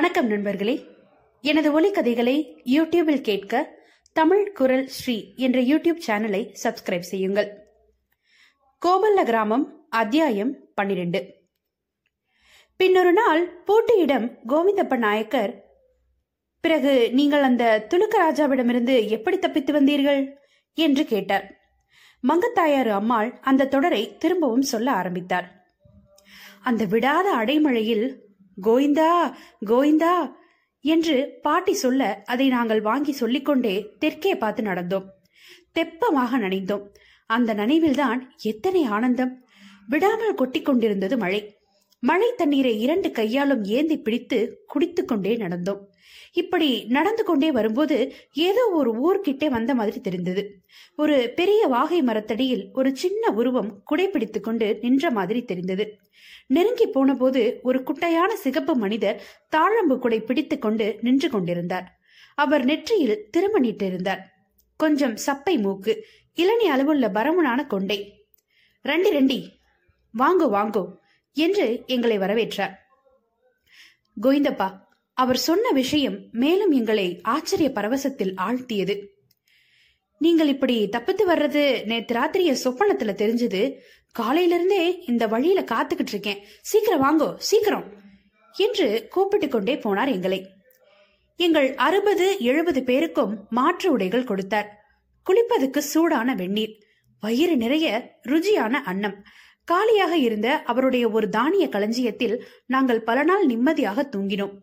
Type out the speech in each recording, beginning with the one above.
வணக்கம் நண்பர்களே. எனது ஒலிக்கதைகளை யூடியூபில் கேட்க தமிழ் குரல் ஸ்ரீ என்ற யூடியூப் சேனலை சப்ஸ்கிரைப் செய்யுங்கள். கோபல்ல கிராமம் அத்தியாயம் பன்னிரண்டு. பின்னொரு நாள் போட்டியிடம் கோவிந்தப்ப நாயக்கர் பிறகு நீங்கள் அந்த துலுக்க ராஜாவிடமிருந்து எப்படி தப்பித்து வந்தீர்கள்? என்று கேட்டார். மங்கத்தாயாரு அம்மாள் அந்த தொடரை திரும்பவும் சொல்ல ஆரம்பித்தார். அந்த விடாத அடைமழையில் கோவிந்தா கோவிந்தா என்று பாட்டி சொல்ல அதை நாங்கள் வாங்கி சொல்லிக்கொண்டே தெற்கே பார்த்து நடந்தோம். தெப்பமாக நனைந்தோம். அந்த நனைவில்தான் எத்தனை ஆனந்தம். விடாமல் கொட்டிக் கொண்டிருந்தது மழை. மழை தண்ணீரை இரண்டு கையாலும் ஏந்தி பிடித்து குடித்துக்கொண்டே நடந்தோம். இப்படி நடந்து கொண்டே வரும்போது ஏதோ ஒரு ஊர்கிட்டே வந்த மாதிரி தெரிந்தது. ஒரு பெரிய வாகை மரத்தடியில் ஒரு சின்ன உருவம் குடைபிடித்துக் கொண்டு நின்ற மாதிரி தெரிந்தது. நெருங்கி போனபோது ஒரு குட்டையான சிகப்பு மனிதர் தாழம்பு குடை பிடித்துக் கொண்டு நின்று கொண்டிருந்தார். அவர் நெற்றியில் திருமணிட்டிருந்தார் கொஞ்சம் சப்பை மூக்கு இளநி அளவுள்ள பரமுனான கொண்டை. ரெண்டி ரெண்டி வாங்கோ வாங்கோ என்று எங்களை வரவேற்றார். கோவிந்தப்பா அவர் சொன்ன விஷயம் மேலும் எங்களை ஆச்சரிய பரவசத்தில் ஆழ்த்தியது. நீங்கள் இப்படி தப்பித்து வர்றது நேத்து ராத்திரிய சொப்பனத்துல தெரிஞ்சது. காலையில இருந்தே இந்த வழியில காத்துக்கிட்டு இருக்கேன். சீக்கிரம் வாங்கோ சீக்கிரம் என்று கூப்பிட்டு கொண்டே போனார் எங்களை. எங்கள் அறுபது எழுபது பேருக்கும் மாற்று உடைகள் கொடுத்தார். குளிப்பதுக்கு சூடான வெந்நீர் வயிறு நிறைய ருச்சியான அன்னம். காலியாக இருந்த அவருடைய ஒரு தானிய களஞ்சியத்தில் நாங்கள் பல நாள் நிம்மதியாக தூங்கினோம்.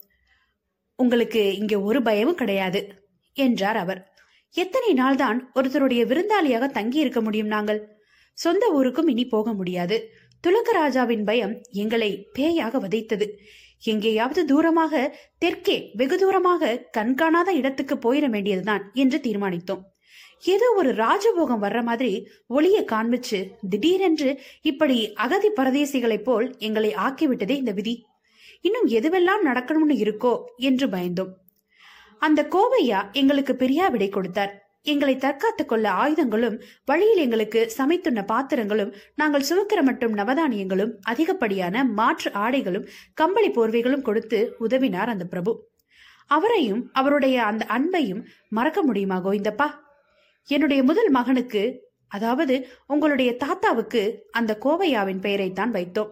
உங்களுக்கு இங்கே ஒரு பயமும் கிடையாது என்றார் அவர். எத்தனை நாள்தான் ஒருத்தருடைய விருந்தாளியாக தங்கி இருக்க முடியும் நாங்கள்? சொந்த ஊருக்கும் இனி போக முடியாது. துலக்க ராஜாவின் பயம் எங்களை பேயாக வதைத்தது. எங்கேயாவது தூரமாக தெற்கே வெகு தூரமாக கண்காணாத இடத்துக்கு போயிட வேண்டியதுதான் என்று தீர்மானித்தோம். ஏதோ ஒரு ராஜபோகம் வர்ற மாதிரி ஒளிய காண்பிச்சு திடீரென்று இப்படி அகதி பரதேசிகளைப் போல் எங்களை ஆக்கிவிட்டதே இந்த விதி. இன்னும் எதுவெல்லாம் நடக்கணும்னு இருக்கோ என்று பயந்தோம். அந்த கோவையா எங்களுக்கு பெரியா விடை கொடுத்தார். எங்களை தற்காத்துக் கொள்ள ஆயுதங்களும் வழியில் எங்களுக்கு சமைத்துண்ண பாத்திரங்களும் நாங்கள் சுமக்கிற மட்டும் நவதானியங்களும் அதிகப்படியான மாற்று ஆடைகளும் கம்பளி போர்வைகளும் கொடுத்து உதவினார் அந்த பிரபு. அவரையும் அவருடைய அந்த அன்பையும் மறக்க முடியுமா கோவிந்தப்பா என்னுடைய முதல் மகனுக்கு அதாவது உங்களுடைய தாத்தாவுக்கு அந்த கோவையாவின் பெயரைத்தான் வைத்தோம்.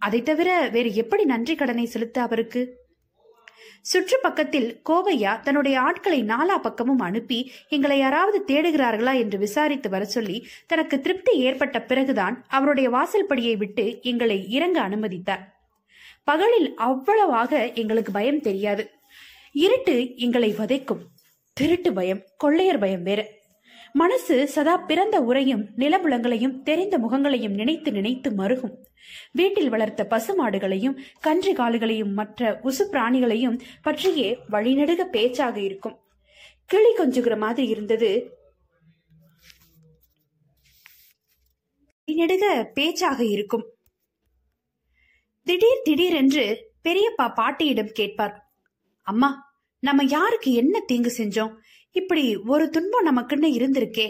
அதை தவிர வேறு எப்படி நன்றி கடனை செலுத்த அவருக்கு? சுற்று பக்கத்தில் கோவையா தன்னுடைய ஆட்களை நாலா பக்கமும் அனுப்பி எங்களை யாராவது தேடுகிறார்களா என்று விசாரித்து வர சொல்லி தனக்கு திருப்தி ஏற்பட்ட பிறகுதான் அவருடைய வாசல்படியை விட்டு எங்களை இறங்க அனுமதித்தார். பகலில் அவ்வளவாக எங்களுக்கு பயம் தெரியாது. இருட்டு எங்களை வதைக்கும். திருட்டு பயம் கொள்ளையர் பயம் வேற. மனசு சதா பிறந்த உரையும் நிலபுலங்களையும் தெரிந்த முகங்களையும் நினைத்து நினைத்து மருகும். வீட்டில் வளர்த்த பசுமாடுகளையும் கன்று காலுகளையும் மற்ற உசு பிராணிகளையும் பற்றியே வழிநெடுக பேச்சாக இருக்கும். கிளி கொஞ்சுகிற மாதிரி இருந்தது. வழிநெடுக பேச்சாக இருக்கும். திடீர் திடீரென்று பெரியப்பா பாட்டியிடம் கேட்பார். அம்மா நம்ம யாருக்கு என்ன தீங்கு செஞ்சோம்? இப்படி ஒரு துன்பம் நமக்குன்னு இருந்திருக்கே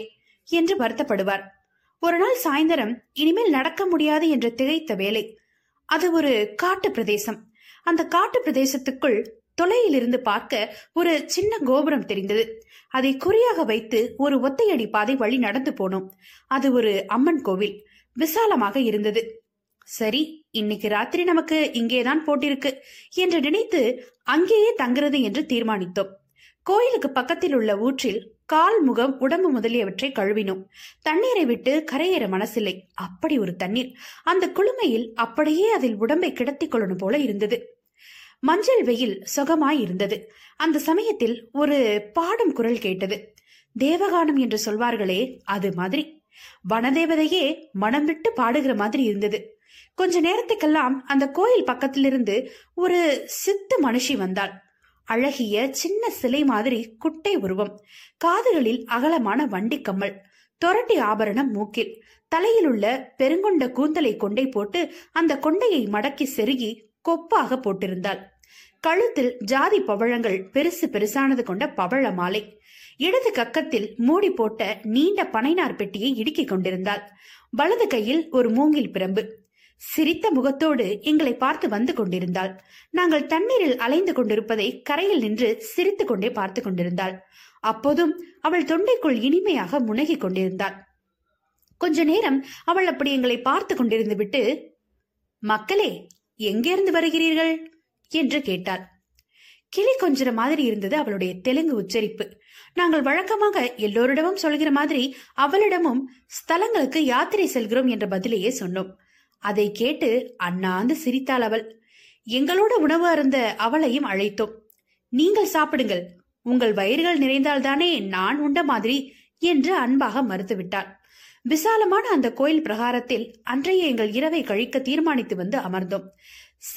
என்று வருத்தப்படுவார். ஒரு நாள் சாயந்தரம் இனிமேல் நடக்க முடியாது என்று திகைத்த வேலை அது ஒரு காட்டு பிரதேசம். அந்த காட்டு பிரதேசத்துக்குள் தொலையிலிருந்து பார்க்க ஒரு சின்ன கோபுரம் தெரிந்தது. அதை குறியாக வைத்து ஒரு ஒத்தையடி பாதை வழி நடந்து போனோம். அது ஒரு அம்மன் கோவில். விசாலமாக இருந்தது. சரி இன்னைக்கு ராத்திரி நமக்கு இங்கேதான் போட்டிருக்கு என்று நினைத்து அங்கேயே தங்குறது என்று தீர்மானித்தோம். கோயிலுக்கு பக்கத்தில் உள்ள ஊற்றில் கால் முகம் உடம்பு முதலியவற்றை கழுவினோம். தண்ணீரை விட்டு கரையேற மனசில்லை. அப்படி ஒரு தண்ணீர். அந்த குளுமையில் அப்படியே அதில் உடம்பை கிடத்திக் கொள்ளணும் போல இருந்தது. மஞ்சள் வெயில் சுகமாய் இருந்தது. அந்த சமயத்தில் ஒரு பாடும் குரல் கேட்டது. தேவகானம் என்று சொல்வார்களே அது மாதிரி. வனதேவதையே மனம் விட்டு பாடுகிற மாதிரி இருந்தது. கொஞ்ச நேரத்துக்கெல்லாம் அந்த கோயில் பக்கத்திலிருந்து ஒரு சித்து மனுஷி வந்தாள். அழகிய சின்ன சிலை மாதிரி குட்டை உருவம் காதுகளில் அகலமான வண்டி கம்மல் தொரட்டி ஆபரணம் மூக்கில் தலையில் உள்ள பெருங்கொண்ட கூந்தலை கொண்டை போட்டு அந்த கொண்டையை மடக்கி செருகி கொப்பாக போட்டிருந்தாள். கழுத்தில் ஜாதி பவழங்கள் பெருசு பெருசானது கொண்ட பவழ மாலை இடது கக்கத்தில் மூடி போட்ட நீண்ட பனைநார் பெட்டியை இடுக்கிக் கொண்டிருந்தாள். வலது கையில் ஒரு மூங்கில் பிரம்பு சிரித்த முகத்தோடு எங்களை பார்த்து வந்து கொண்டிருந்தாள். நாங்கள் தண்ணீரில் அலைந்து கொண்டிருப்பதை கரையில் நின்று சிரித்து கொண்டே பார்த்து கொண்டிருந்தாள். அப்போதும் அவள் தொண்டைக்குள் இனிமையாக முனகிக் கொண்டிருந்தாள். கொஞ்ச நேரம் அவள் அப்படி எங்களை பார்த்து கொண்டிருந்து விட்டு மக்களே எங்கிருந்து வருகிறீர்கள்? என்று கேட்டாள். கிளி கொஞ்சிற மாதிரி இருந்தது அவளுடைய தெலுங்கு உச்சரிப்பு. நாங்கள் வழக்கமாக எல்லோரிடமும் சொல்கிற மாதிரி அவளிடமும் ஸ்தலங்களுக்கு யாத்திரை செல்கிறோம் என்ற பதிலையே சொன்னோம். அதை கேட்டு அண்ணாந்து சிரித்தாள் அவள். எங்களோட உணவு அருந்த அவளையும் அழைத்தோம். நீங்கள் சாப்பிடுங்கள். உங்கள் வயிறுகள் நிறைந்தால்தானே நான் உண்ட மாதிரி என்று அன்பாக மறுத்துவிட்டாள். விசாலமான அந்த கோயில் பிரகாரத்தில் அன்றைய எங்கள் இரவை கழிக்க தீர்மானித்து வந்து அமர்ந்தோம்.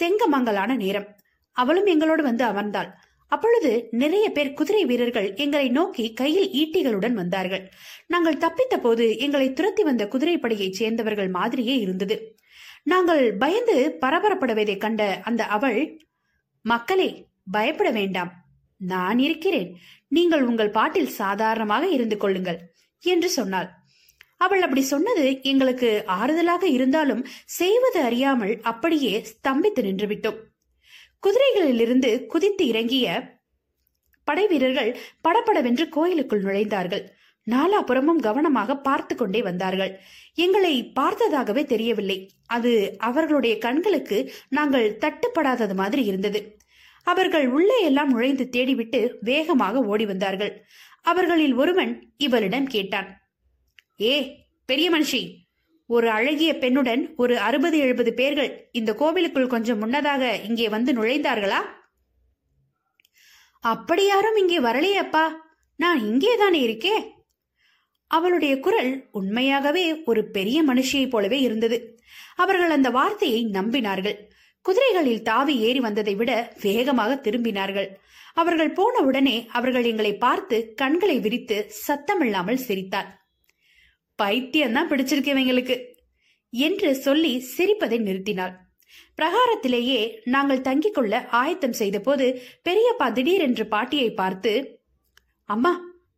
செங்கமங்கலான நேரம். அவளும் எங்களோடு வந்து அமர்ந்தாள். அப்பொழுது நிறைய பேர் குதிரை வீரர்கள் எங்களை நோக்கி கையில் ஈட்டிகளுடன் வந்தார்கள். நாங்கள் தப்பித்த போது எங்களை துரத்தி வந்த குதிரைப்படையைச் சேர்ந்தவர்கள் மாதிரியே இருந்தது. நாங்கள் பயந்து பரபரப்படுவதை கண்ட அந்த அவள் மக்களே பயப்பட வேண்டாம். நான் இருக்கிறேன். நீங்கள் உங்கள் பாட்டில் சாதாரணமாக இருந்து கொள்ளுங்கள் என்று சொன்னாள். அவள் அப்படி சொன்னது எங்களுக்கு ஆறுதலாக இருந்தாலும் செய்வது அறியாமல் அப்படியே ஸ்தம்பித்து நின்றுவிட்டோம் குதிரைகளிலிருந்து குதித்து இறங்கிய படை வீரர்கள் படப்படவென்று கோயிலுக்குள் நுழைந்தார்கள். நாலாபுறமும் கவனமாக பார்த்து கொண்டே வந்தார்கள். எங்களை பார்த்ததாகவே தெரியவில்லை. அது அவர்களுடைய கண்களுக்கு நாங்கள் தட்டுப்படாதது மாதிரி இருந்தது. அவர்கள் உள்ளே எல்லாம் நுழைந்து தேடிவிட்டு வேகமாக ஓடி வந்தார்கள். அவர்களில் ஒருவன் இவளிடம் கேட்டான் ஏ பெரிய மனுஷி ஒரு அழகிய பெண்ணுடன் ஒரு அறுபது எழுபது பேர்கள் இந்த கோவிலுக்குள் கொஞ்சம் முன்னதாக இங்கே வந்து நுழைந்தார்களா? அப்படி யாரும் இங்கே வரலையே அப்பா. நான் இங்கேதானே இருக்கே? அவளுடைய குரல் உண்மையாகவே ஒரு பெரிய மனுஷியைப் போலவே இருந்தது. அவர்கள் அந்த வார்த்தையை நம்பினார்கள். குதிரைகளில் தாவி ஏறி வந்ததை விட வேகமாக திரும்பினார்கள். அவர்கள் போன உடனே அவர்கள் எங்களை பார்த்து கண்களை விரித்து சத்தமில்லாமல் சிரித்தார். பைத்தியம்தான் பிடிச்சிருக்கு இவங்களுக்கு என்று சொல்லி சிரிப்பதை நிறுத்தினாள் பிரகாரத்திலேயே நாங்கள் தங்கிக் கொள்ள ஆயத்தம் செய்தபோது பெரியப்பா திடீரென்று பாட்டியை பார்த்து அம்மா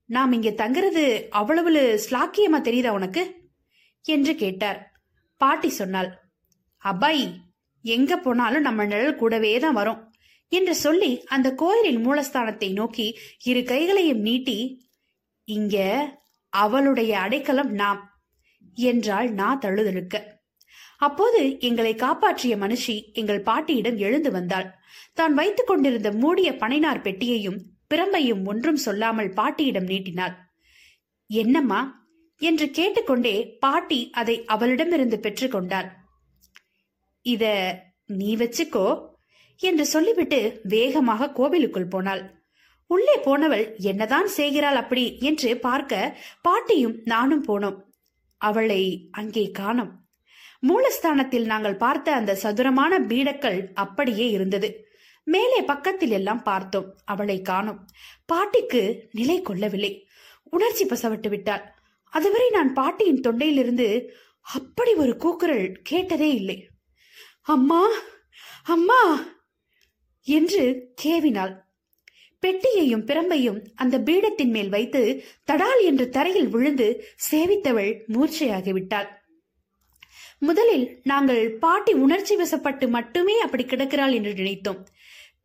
நாம் இங்கே தங்குறது அவ்வளவு ஸ்லாக்கியமா தெரியுதா உனக்கு? என்று கேட்டார். பாட்டி சொன்னாள் அப்பாய் எங்க போனாலும் நம்ம நிழல் கூடவே தான் வரும் என்று சொல்லி அந்த கோயிலின் மூலஸ்தானத்தை நோக்கி இரு கைகளையும் நீட்டி இங்க அவளுடைய அடைக்கலம் நாம் என்றாள் நான் தழுதழுக்க அப்போது எங்களை காப்பாற்றிய மனுஷி எங்கள் பாட்டியிடம் எழுந்து வந்தாள். தான் வைத்துக் கொண்டிருந்த மூடிய பனைனார் பெட்டியையும் பிரம்பையும் ஒன்றும் சொல்லாமல் பாட்டியிடம் நீட்டினாள். என்னம்மா? என்று கேட்டுக்கொண்டே பாட்டி அதை அவளிடமிருந்து பெற்றுக்கொண்டாள் இத நீ வச்சுக்கோ என்று சொல்லிவிட்டு வேகமாக கோவிலுக்குள் போனாள். உள்ளே போனவள் என்னதான் செய்கிறாள் அப்படி? என்று பார்க்க பாட்டியும் நானும் போனோம். அவளை அங்கே காணோம். மூலஸ்தானத்தில் நாங்கள் பார்த்த அந்த சதுரமான பீடக்கல் அப்படியே இருந்தது. மேலே பக்கத்தில் எல்லாம் பார்த்தோம். அவளை காணோம். பாட்டிக்கு நிலை கொள்ளவில்லை. உணர்ச்சி பசவட்டு விட்டாள். அதுவரை நான் பாட்டியின் தொண்டையிலிருந்து அப்படி ஒரு கூக்குரல் கேட்டதே இல்லை. அம்மா அம்மா! என்று கேவினாள். பெட்டியையும் பிரம்பையும் அந்த பீடத்தின் மேல் வைத்து தடால் என்று தரையில் விழுந்து சேவித்தவள் மூர்ச்சையாகிவிட்டாள். முதலில் நாங்கள் பாட்டி உணர்ச்சி வசப்பட்டு மட்டுமே அப்படி கிடக்கிறாள் என்று நினைத்தோம்.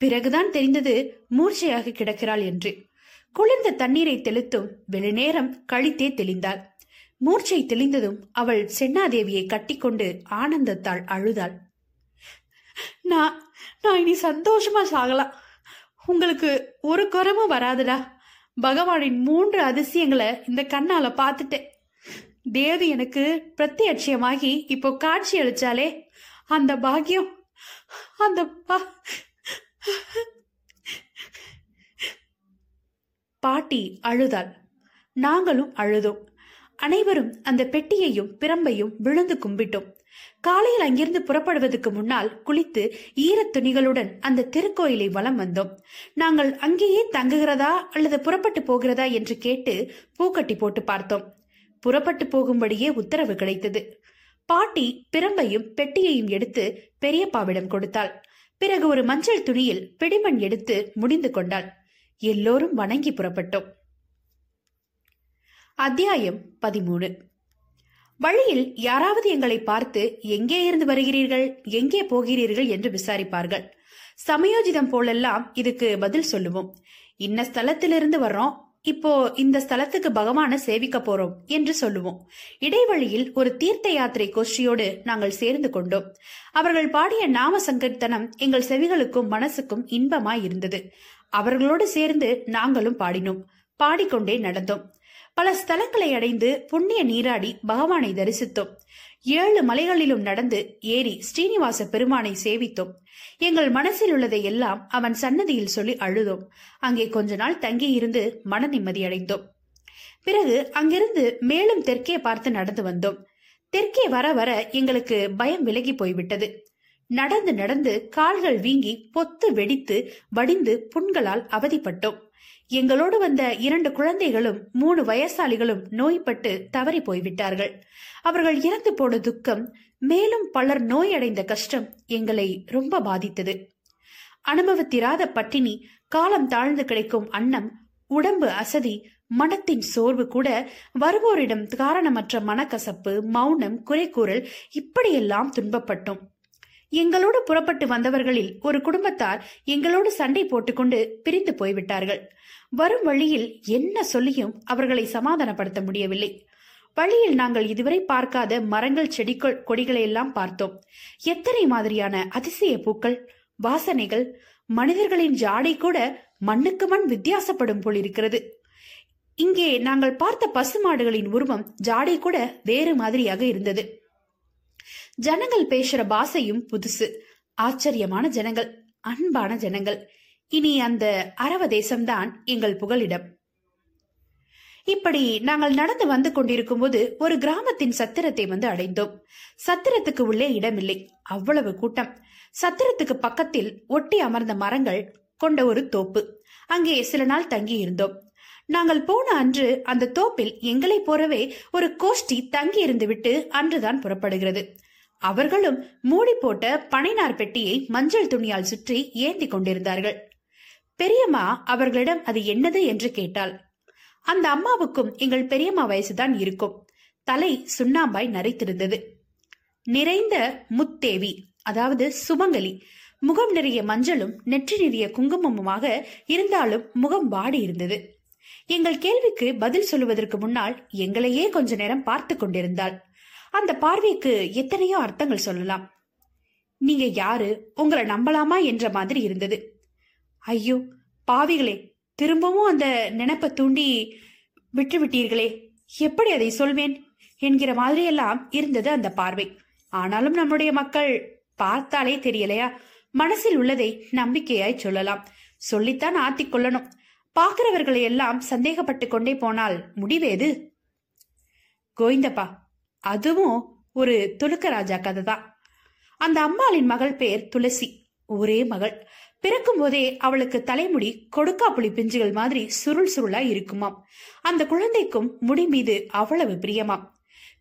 பிறகுதான் தெரிந்தது மூர்ச்சையாக கிடக்கிறாள் என்று. குளிர்ந்த தண்ணீரை தெளித்தும் வெகுநேரம் கழித்தே தெளிந்தாள். மூர்ச்சை தெளிந்ததும் அவள் சென்னாதேவியை கட்டிக்கொண்டு ஆனந்தத்தால் அழுதாள். நான் நான் இனி சந்தோஷமா சாகலாம். உங்களுக்கு ஒரு குறமும் வராதுடா. பகவானின் மூன்று அதிசயங்களை இந்த கண்ணால பார்த்துட்டேன். தேவி எனக்கு பிரத்யட்சியமாகி இப்போ காட்சி அளிச்சாலே அந்த பாக்கியம் அந்த பா- பாட்டி அழுதாள். நாங்களும் அழுதோம். அனைவரும் அந்த பெட்டியையும் பிரம்பையும் விழுந்து கும்பிட்டோம். காலையில் அங்கிருந்து புறப்படுவதற்கு முன்னால் குளித்து ஈரத் துணிகளுடன் அந்த திருக்கோயிலை வலம் வந்தோம். நாங்கள் அங்கேயே தங்குகிறதா அல்லது புறப்பட்டு போகிறதா என்று கேட்டு பூக்கட்டி போட்டு பார்த்தோம். புறப்பட்டு போகும்படியே உத்தரவு கிடைத்தது. பாட்டி பிரம்பையும் பெட்டியையும் எடுத்து பெரியப்பாவிடம் கொடுத்தாள். பிறகு ஒரு மஞ்சள் துணியில் பிடிமண் எடுத்து முடிந்து கொண்டாள். எல்லோரும் வணங்கி புறப்பட்டோம். அத்தியாயம் பதிமூணு. வழியில் யாராவது எங்களை பார்த்து எங்கே இருந்து வருகிறீர்கள் எங்கே போகிறீர்கள் என்று விசாரிப்பார்கள். சமயோஜிதம் போலெல்லாம் இதுக்கு பதில் சொல்லுவோம். இன்ன ஸ்தலத்திலிருந்து வர்றோம் இப்போ இந்த ஸ்தலத்துக்கு பகவான சேவிக்க போறோம் என்று சொல்லுவோம். இடைவழியில் ஒரு தீர்த்த யாத்திரை கோஷ்டியோடு நாங்கள் சேர்ந்து கொண்டோம். அவர்கள் பாடிய நாம சங்கீர்த்தனம் எங்கள் செவிகளுக்கும் மனசுக்கும் இன்பமாய் இருந்தது. அவர்களோடு சேர்ந்து நாங்களும் பாடினோம். பாடிக்கொண்டே நடந்தோம். பல ஸ்தலங்களை அடைந்து புண்ணிய நீராடி பகவானை தரிசித்தோம். ஏழு மலைகளிலும் நடந்து ஏறி ஸ்ரீனிவாச பெருமானை சேவித்தோம். எங்கள் மனசில் உள்ளதை எல்லாம் அவன் சன்னதியில் சொல்லி அழுதோம். அங்கே கொஞ்ச நாள் தங்கி இருந்து மன நிம்மதியடைந்தோம் பிறகு அங்கிருந்து மேலும் தெற்கே பார்த்து நடந்து வந்தோம். தெற்கே வர வர எங்களுக்கு பயம் விலகி போய்விட்டது. நடந்து நடந்து கால்கள் வீங்கி பொத்து வெடித்து வடிந்து புண்களால் அவதிப்பட்டோம். எங்களோடு வந்த இரண்டு குழந்தைகளும் மூணு வயசாளிகளும் நோய்பட்டு தவறி போய்விட்டார்கள். அவர்கள் இறந்து போன துக்கம் மேலும் பலர் நோயடைந்த கஷ்டம் எங்களை ரொம்ப பாதித்தது. அனுபவத்திராத பட்டினி காலம் தாழ்ந்து கிடைக்கும் அன்னம் உடம்பு அசதி மனத்தின் சோர்வு கூட வருவோரிடம் காரணமற்ற மனக்கசப்பு மௌனம் குறைகூறல் இப்படியெல்லாம் துன்பப்பட்டோம். எங்களோடு புறப்பட்டு வந்தவர்களில் ஒரு குடும்பத்தார் எங்களோடு சண்டை போட்டுக்கொண்டு பிரிந்து போய்விட்டார்கள். வரும் வழியில் என்ன சொல்லியும் அவர்களை சமாதானப்படுத்த முடியவில்லை. வழியில் நாங்கள் இதுவரை பார்க்காத மரங்கள் செடிகள் கொடிகளை எல்லாம் பார்த்தோம். எத்தனை மாதிரியான அதிசய பூக்கள் வாசனைகள் மனிதர்களின் ஜாடை கூட மண்ணுக்கு மண் வித்தியாசப்படும் போல் இருக்கிறது. இங்கே நாங்கள் பார்த்த பசுமாடுகளின் உருவம் ஜாடை கூட வேறு மாதிரியாக இருந்தது. ஜனங்கள் பேசுற பாசையும் புதுசு. ஆச்சரியமான ஜனங்கள் அன்பான ஜனங்கள். இனி அந்த அரவ தேசம்தான் எங்கள் புகலிடம். இப்படி நாங்கள் நடந்து வந்து கொண்டிருக்கும் போது ஒரு கிராமத்தின் சத்திரத்தை வந்து அடைந்தோம். சத்திரத்துக்கு உள்ளே இடமில்லை. அவ்வளவு கூட்டம். சத்திரத்துக்கு பக்கத்தில் ஒட்டி அமர்ந்த மரங்கள் கொண்ட ஒரு தோப்பு. அங்கே சில நாள் தங்கி இருந்தோம் நாங்கள் போன அன்று அந்த தோப்பில் எங்களை போறவே ஒரு கோஷ்டி தங்கி இருந்து விட்டு அன்றுதான் புறப்படுகிறது. அவர்களும் மூடி போட்ட பனைநார் பெட்டியை மஞ்சள் துணியால் சுற்றி ஏந்தி கொண்டிருந்தார்கள். பெரியம்மா அவர்களிடம் அது என்னது என்று கேட்டாள். அந்த அம்மாவுக்கும் எங்கள் பெரியம்மா வயசுதான் இருக்கும். தலை சுண்ணாம்பாய் நரைத்திருந்தது. நிறைந்த முத்தேவி அதாவது சுமங்கலி முகம் நிறைய மஞ்சளும் நெற்றி நிறைய குங்குமமுமாக இருந்தாலும் முகம் வாடி இருந்தது. எங்கள் கேள்விக்கு பதில் சொல்லுவதற்கு முன்னால் எங்களையே கொஞ்ச நேரம் பார்த்து கொண்டிருந்தாள். அந்த பார்வைக்கு எத்தனையோ அர்த்தங்கள் சொல்லலாம். நீங்க யாரு? உங்களை நம்பலாமா? என்ற மாதிரி இருந்தது. ஐயோ பாவிகளே திரும்பவும் அந்த நினைப்பை தூண்டி விட்டு விட்டீர்களே எப்படி அதை சொல்வேன்? என்கிற மாதிரியெல்லாம் இருந்தது அந்த பார்வை. ஆனாலும் நம்முடைய மக்கள் பார்த்தாலே தெரியலையா? மனசில் உள்ளதை நம்பிக்கையாய் சொல்லலாம். சொல்லித்தான் ஆத்திக் கொள்ளணும். பார்க்கிறவர்களை எல்லாம் சந்தேகப்பட்டு கொண்டே போனால் முடிவேது கோவிந்தப்பா அதுவும் ஒரு துலுக்கராஜா கதை தான் அந்த அம்மாளின் மகள் பேர் துளசி. ஒரே மகள். பிறக்கும் போதே அவளுக்கு தலைமுடி கொடுக்காப்புளி பிஞ்சுகள் மாதிரி சுருள் சுருளா இருக்குமாம். அந்த குழந்தைக்கும் முடி மீது அவ்வளவு பிரியமாம்.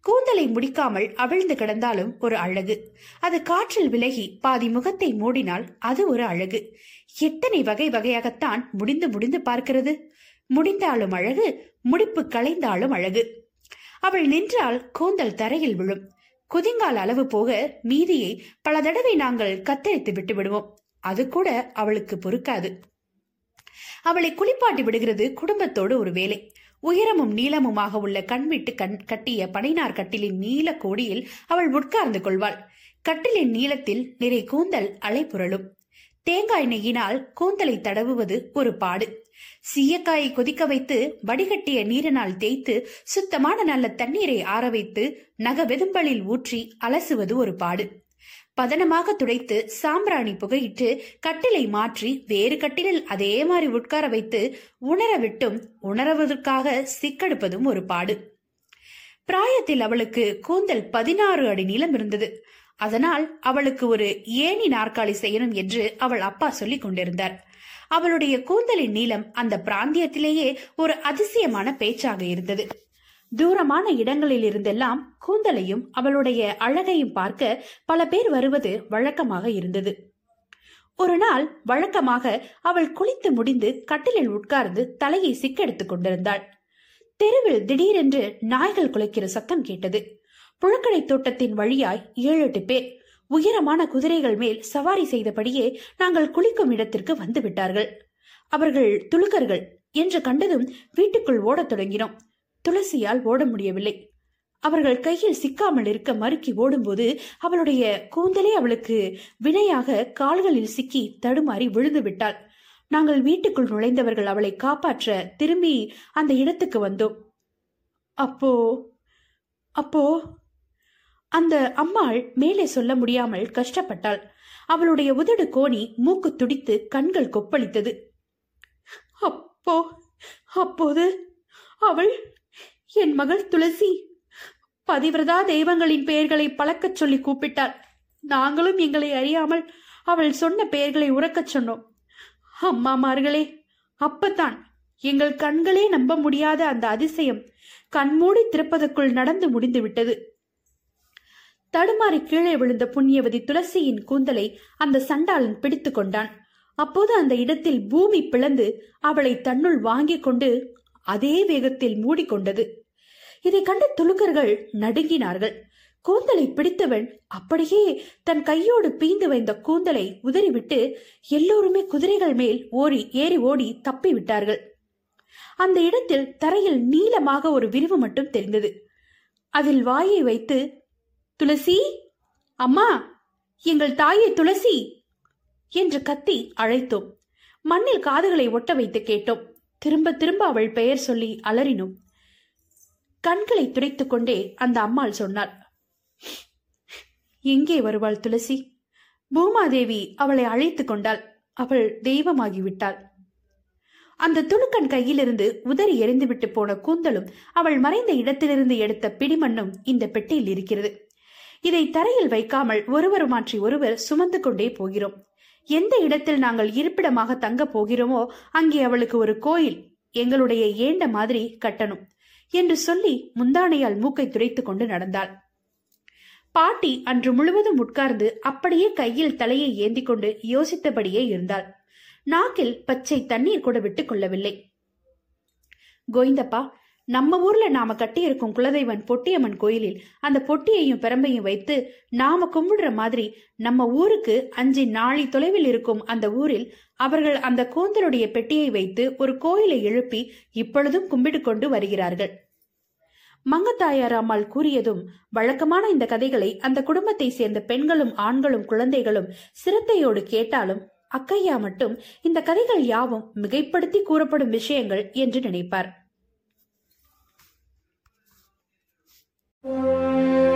கூந்தலை முடிக்காமல் அவிழ்ந்து கிடந்தாலும் ஒரு அழகு. அது காற்றில் விலகி பாதி முகத்தை மூடினால் அது ஒரு அழகு. எத்தனை வகை வகையாகத்தான் முடிந்து முடிந்து பார்க்கிறது. முடிந்தாலும் அழகு முடிப்பு களைந்தாலும் அழகு. அவள் நின்றால் கூந்தல் தரையில் விழும். குதிங்கால் அளவு போக மீதியை பல தடவை நாங்கள் கத்தரித்து விட்டு விடுவோம். அது கூட அவளுக்கு பொறுக்காது. அவளை குளிப்பாட்டி விடுகிறது குடும்பத்தோடு ஒரு வேலை. உயரமும் நீளமுமாக உள்ள கண்விட்டு கண் கட்டிய பனைனார் கட்டிலின் நீல கோடியில் அவள் உட்கார்ந்து கொள்வாள். கட்டிலின் நீளத்தில் நிறை கூந்தல் அலைப்புரளும் தேங்காய் நெய்யினால் கூந்தலை தடவுவது ஒரு பாடு. சீயக்காயை கொதிக்க வைத்து வடிகட்டிய நீரினால் தேய்த்து சுத்தமான நல்ல தண்ணீரை ஆற வைத்து நக வெதும்பலில் ஊற்றி அலசுவது ஒரு பாடு. பதனமாக துடைத்து சாம்பிராணி புகையிட்டு கட்டிலை மாற்றி வேறு கட்டிலில் அதே மாதிரி உட்கார வைத்து உணர விட்டும் உணர்வதற்காக சிக்கெடுப்பதும் ஒரு பாடு. பிராயத்தில் அவளுக்கு கூந்தல் பதினாறு அடி நீளம் இருந்தது. அதனால் அவளுக்கு ஒரு ஏணி நாற்காலி செய்யணும் என்று அவள் அப்பா சொல்லிக் கொண்டிருந்தார். அவளுடைய கூந்தலின் நீளம் அந்த பிராந்தியத்திலேயே ஒரு அதிசயமான பேச்சாக இருந்தது. தூரமான இடங்களில் இருந்தெல்லாம் கூந்தலையும் அவளுடைய அழகையும் பார்க்க பல பேர் வருவது வழக்கமாக இருந்தது. ஒரு நாள் வழக்கமாக அவள் குளித்து முடிந்து கட்டிலில் உட்கார்ந்து தலையை சிக்கெடுத்துக் கொண்டிருந்தாள். தெருவில் திடீரென்று நாய்கள் குலைக்கிற சத்தம் கேட்டது. புழக்கடை தோட்டத்தின் வழியாய் ஏழு எட்டு பேர் உயரமான குதிரைகள் மேல் சவாரி செய்தபடியே நாங்கள் குளிக்கும் இடத்திற்கு வந்து விட்டார்கள். அவர்கள் துலுக்கர்கள் என்று கண்டதும் வீட்டுக்குள் ஓடத் தொடங்கினோம். துளசியால் ஓட முடியவில்லை. அவர்கள் கையில் சிக்காமல் இருக்க மறுக்கி ஓடும்போது அவளுடைய கூந்தலே அவளுக்கு வினையாக கால்களில் சிக்கி தடுமாறி விழுந்து விட்டாள். நாங்கள் வீட்டுக்குள் நுழைந்தவர்கள் அவளை காப்பாற்ற திரும்பி அந்த இடத்துக்கு வந்தோம். அப்போ அப்போ அந்த அம்மாள் மேலே சொல்ல முடியாமல் கஷ்டப்பட்டாள். அவளுடைய உதடு கோணி மூக்கு துடித்து கண்கள் கொப்பளித்தது. அப்போ அப்போது அவள் என் மகள் துளசி. பதிவிரதா தெய்வங்களின் பெயர்களை பழக்கச் சொல்லி கூப்பிட்டாள். நாங்களும் எங்களை அறியாமல் அவள் சொன்ன பெயர்களை உறக்கச் சொன்னோம். அம்மாமார்களே அப்பத்தான் எங்கள் கண்களே நம்ப முடியாத அந்த அதிசயம் கண்மூடி திறப்பதற்குள் நடந்து முடிந்து விட்டது தடுமாறி கீழே விழுந்த புண்ணியவதி துளசியின் கூந்தலை அந்த சண்டாளன் பிடித்து கொண்டான். அப்போது அந்த இடத்தில் பூமி பிளந்து அவளை தன்னுள் வாங்கிக் கொண்டு அதே வேகத்தில் மூடிக்கொண்டது. இதை கண்ட துலுக்கர்கள் நடுங்கினார்கள். கூந்தலை பிடித்தவன் அப்படியே தன் கையோடு பீந்து வைந்த கூந்தலை உதறிவிட்டு எல்லோருமே குதிரைகள் மேல் ஓடி ஏறி ஓடி தப்பி விட்டார்கள் அந்த இடத்தில் தரையில் நீளமாக ஒரு விரிவு மட்டும் தெரிந்தது. அதில் வாயை வைத்து துளசி அம்மா எங்கள் தாயை துளசி என்று கத்தி அழைத்தோம். மண்ணில் காதுகளை ஒட்ட வைத்து கேட்டோம். திரும்ப திரும்ப அவள் பெயர் சொல்லி அலறினோம். கண்களை துடைத்துக் கொண்டே அந்த அம்மாள் சொன்னாள். எங்கே வருவாள் துளசி? பூமாதேவி அவளை அழைத்துக் கொண்டாள். அவள் தெய்வமாகிவிட்டாள். அந்த துணுக்கன் கையிலிருந்து உதறி எரிந்துவிட்டு போன கூந்தலும் அவள் மறைந்த இடத்திலிருந்து எடுத்த பிடிமண்ணும் இந்த பெட்டியில் இருக்கிறது. இதை தரையில் வைக்காமல் ஒருவர் மாற்றி ஒருவர் சுமந்து கொண்டே போகிறோம். எந்த இடத்தில் நாங்கள் இருப்பிடமாக தங்க போகிறோமோ அங்கே அவளுக்கு ஒரு கோயில் எங்களுடைய ஏண்ட மாதிரி கட்டணும். என்று சொல்லி முந்தானையால் மூக்கை துரைத்துக் கொண்டு நடந்தாள். பாட்டி அன்று முழுவதும் உட்கார்ந்து அப்படியே கையில் தலையை ஏந்தி கொண்டு யோசித்தபடியே இருந்தாள். நாக்கில் பச்சை தண்ணீர் கூட விட்டுக் கொள்ளவில்லை. கோவிந்தப்பா நம்ம ஊர்ல நாம கட்டியிருக்கும் குலதெய்வன் பொட்டியம்மன் கோயிலில் அந்த பொட்டியையும் பெரம்பையும் வைத்து நாம கும்பிடுற மாதிரி நம்ம ஊருக்கு அஞ்சு நாளை தொலைவில் இருக்கும் அந்த ஊரில் அவர்கள் அந்த கூந்தலுடைய பெட்டியை வைத்து ஒரு கோயிலை எழுப்பி இப்பொழுதும் கும்பிட்டு கொண்டு வருகிறார்கள். மங்கத்தாயார் அம்மாள் கூறியதும் வழக்கமான இந்த கதைகளை அந்த குடும்பத்தை சேர்ந்த பெண்களும் ஆண்களும் குழந்தைகளும் சிரத்தையோடு கேட்டாலும் அக்கையா மட்டும் இந்த கதைகள் யாவும் மிகைப்படுத்தி கூறப்படும் விஷயங்கள் என்று நினைப்பார். Música